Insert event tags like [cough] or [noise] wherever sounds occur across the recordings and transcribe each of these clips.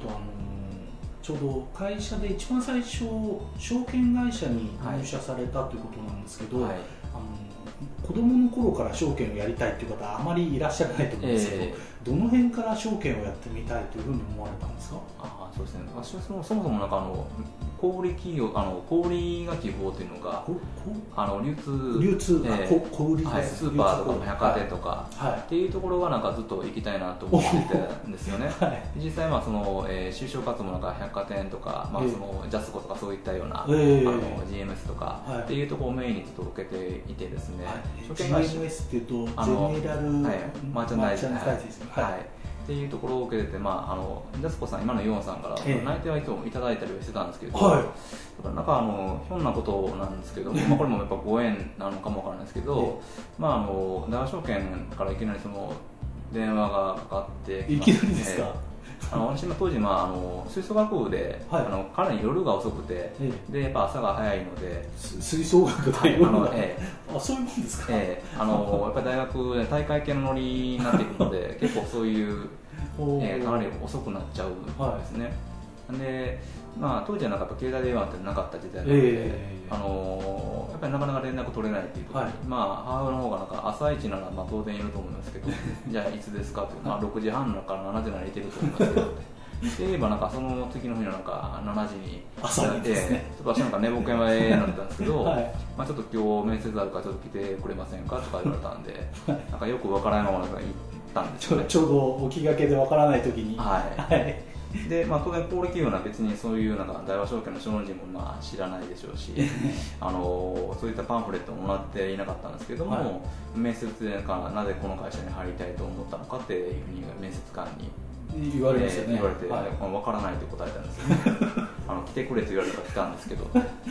とあのちょうど会社で一番最初証券会社に入社されたということなんですけど、はい、あの子供の頃から証券をやりたいという方はあまりいらっしゃらないと思うんですけど、えー、どの辺から証券をやってみたいというふうに思われたんですか？あそうですね。私はそもそもなんかあの小売企業あの小売が希望というのがあの流通流通、えー、小売はい、スーパーとか百貨店とか、はい、っていうところがなんかずっと行きたいなと思ってたんですよね、[laughs] はい、実際まあその、えー、就職活動なんか百貨店とか、まあ、そのジャスコとかそういったような、えー、あの GMS とか、はい、っていうところをメインにちょっと受けていてですね、はい、証券会社 GMS っていうとあのジェネラル、はい、マーチャンダイズ。はいっていうところを受けてて、まあ、あのジャスコさん、今のヨンさんから、ええ、内定はいつもいただいたりはしてたんですけど、はい、なんかあのひょんなことなんですけど、まあ、これもやっぱご縁なのかもわからないですけど、まあ、あの大和証券からいきなりその電話がかかっていきなりですか、あの私も当時、まあ、あの吹奏楽部で、はい、あのかなり夜が遅くて、ええ、でやっぱ朝が早いので吹奏楽で夜が、は。い、あのええ、あそういうもんですか、ええ、あのやっぱり大学で大会系のノリになっていくので [laughs] 結構そういうえー、かなり遅くなっちゃうんですね、はい、でまあ、当時はなんか携帯電話ってなかった時代なので、えー、あのー、やっぱりなかなか連絡取れないっていうとこはい、まあ、母親の方がなんか朝一ならまあ当然いると思いますけど [laughs] じゃあいつですかって、まあ、6時半から7時ならいてると思いますけど [laughs] で言えばなんかその次の日のなんか7時に朝にです、ね、ちょっと私なんか寝ぼけ前になったんですけど、[laughs] はい、まあちょっと今日面接あるからちょっと来てくれませんかとか言われたんで、なんかよくわからないまま行ったんですよ、ね、ちょうど起きがけでわからない時に。はい、はいでまあ、当然、小売企業は別にそういうなんか大和証券の証人もまあ知らないでしょうし [laughs] あのそういったパンフレットももらっていなかったんですけども、はい、面接でかなぜこの会社に入りたいと思ったのかっていうふうに面接官に言われましたね、言われて、はい、分からないと答えたんですよ、ね、[laughs] あの来てくれと言われたから来たんですけど、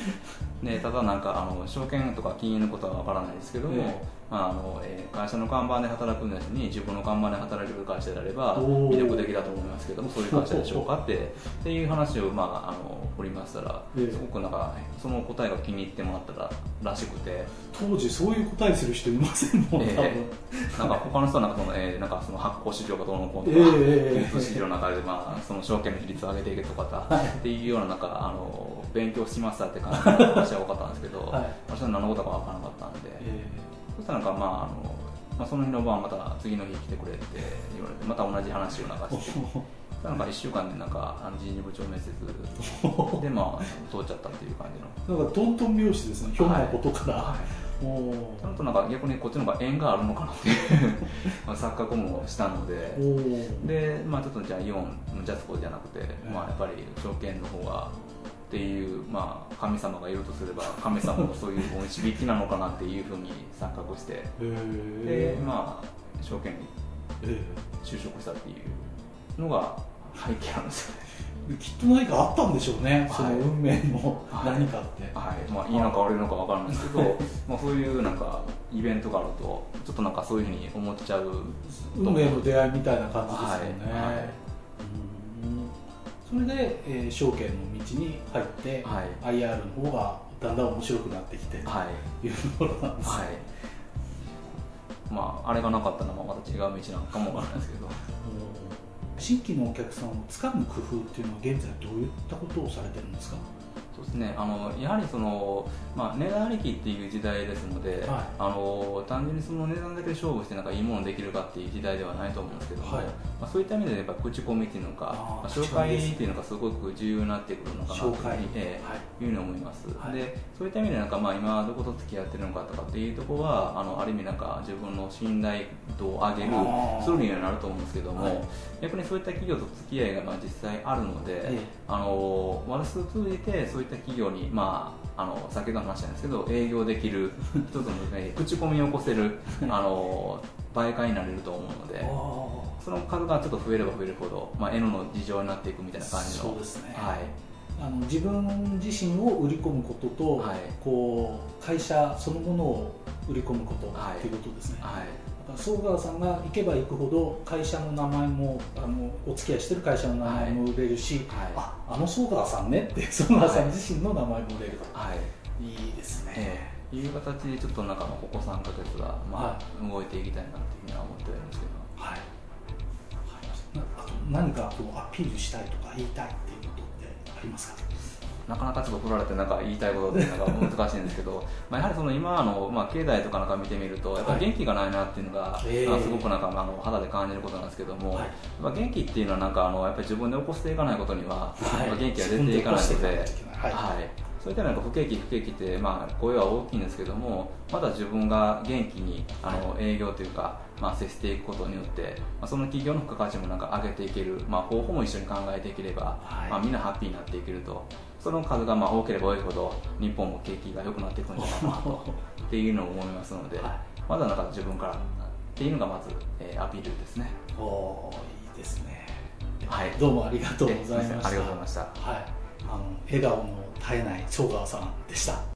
[laughs] ね、ただなんかあの証券とか金融のことは分からないですけども、ああのえー、会社の看板で働くんですに自分の看板で働ける会社であれば魅力的だと思いますけどもそういう会社でしょうかってっていう話を、まあ、あの掘りましたら、すごくなんかその答えが気に入ってもらったららしくて。当時そういう答えする人いませんもん、えー、なんか他の人はなんかその、えー、なんかその発行市場がどうのこうのとか、えー、市場の中で、まあ、その証券の比率を上げていけとか、はい、っていうようななんかあの勉強しましたって感じの話は多かったんですけど、はい、私は何のことか分からなかったんで。えーそしたらなんかまああの、まあ、その日の晩また次の日来てくれって言われてまた同じ話を流してなんか1週間でなんかあの人事部長面接でまあ通っちゃったっていう感じの。なんかトントン拍子ですねひょんなことから、はい、ちゃんとなんか逆にこっちの方が縁があるのかなっていう錯覚もしたので。で、まあ、ちょっとじゃあイオンジャスコじゃなくて、まあ、やっぱり証券の方がっていう、まあ、神様がいるとすれば神様のそういうお導きなのかなっていうふうに錯覚してでまあ証券に就職したっていうのが背景なんですよね。きっと何かあったんでしょうね、はい、その運命の何かって、はい、まあ、いいのか悪いのか分からないですけど [laughs] まあそういうなんかイベントがあるとちょっとなんかそういうふうに思っちゃう。運命の出会いみたいな感じですよね、はい。はいそれで、えー、証券の道に入って、はい、IR の方がだんだん面白くなってきてはい、いうところなんです、はい、まああれがなかったのはまた違う道なのかもわからないですけど。新規のお客さんをつかむ工夫っていうのは現在どういったことをされてるんですか？そうですね。あのやはりその、まあ、値段ありきっていう時代ですので、はい、あの単純にその値段だけで勝負してなんかいいものできるかっていう時代ではないと思うんですけども、はい、まあ、そういった意味でやっぱ口コミっていうのかまあ、紹介っていうのがすごく重要になってくるのかなというふうに、えー、い。うふうに思います、でそういった意味でなんか、まあ、今どこと付き合ってるのかとかっていうところはあのある意味なんか自分の信頼度を上げるツー。ルにはなると思うんですけども、逆にそういった企業と付き合いがまあ実際あるので、えあの私を通じてそういった企業に、まあ、あの先ほど話したんですけど営業できる一つの、[laughs] ね、口コミを起こせる [laughs] あの媒介になれると思うのでその数がちょっと増えれば増えるほど、まあ、N の事情になっていくみたいな感じのそうですね、はい、あの自分自身を売り込むことと、はい、こう会社そのものを売り込むことっていうことですね、はい、はい総川さんが行けば行くほど会社の名前もあのお付き合いしてる会社の名前も売れるし、はい、ああの総川さんねって [laughs] 総川さん自身の名前も売れると、はい、いいですね、えー、いう形でちょっと中のここ3か月は、まあ、はい、動いていきたいなというふうには思ってるんですけど。はい。あと何かこうアピールしたいとか言いたいっていうことってありますか？なかなかちょっと振られてなんか言いたいことってなんか難しいんですけどまあやはりその今の、まあ、経済とかなんか見てみるとやっぱり元気がないなっていうのが、はい、すごくなんかあの肌で感じることなんですけども、はい、まあ、元気っていうのはなんかあのやっぱり自分で起こしていかないことには、はい、元気が出ていかないので。はいそういった意味で不景気不景気って、まあ、声は大きいんですけどもまだ自分が元気にあの営業というか、まあ、接していくことによって、まあ、その企業の付加価値もなんか上げていける、まあ、方法も一緒に考えていければ、はい、まあ、みんなハッピーになっていけると。その数がまあ多ければ多いほど日本も景気が良くなっていくんじゃないかなとっていうのを思いますので、はい、まだなんか自分からっていうのがまず、えー、アピールですね。おいいですね。はい。どうもありがとうございました。ありがとうございました。はいあの笑顔の絶えない長川さんでした。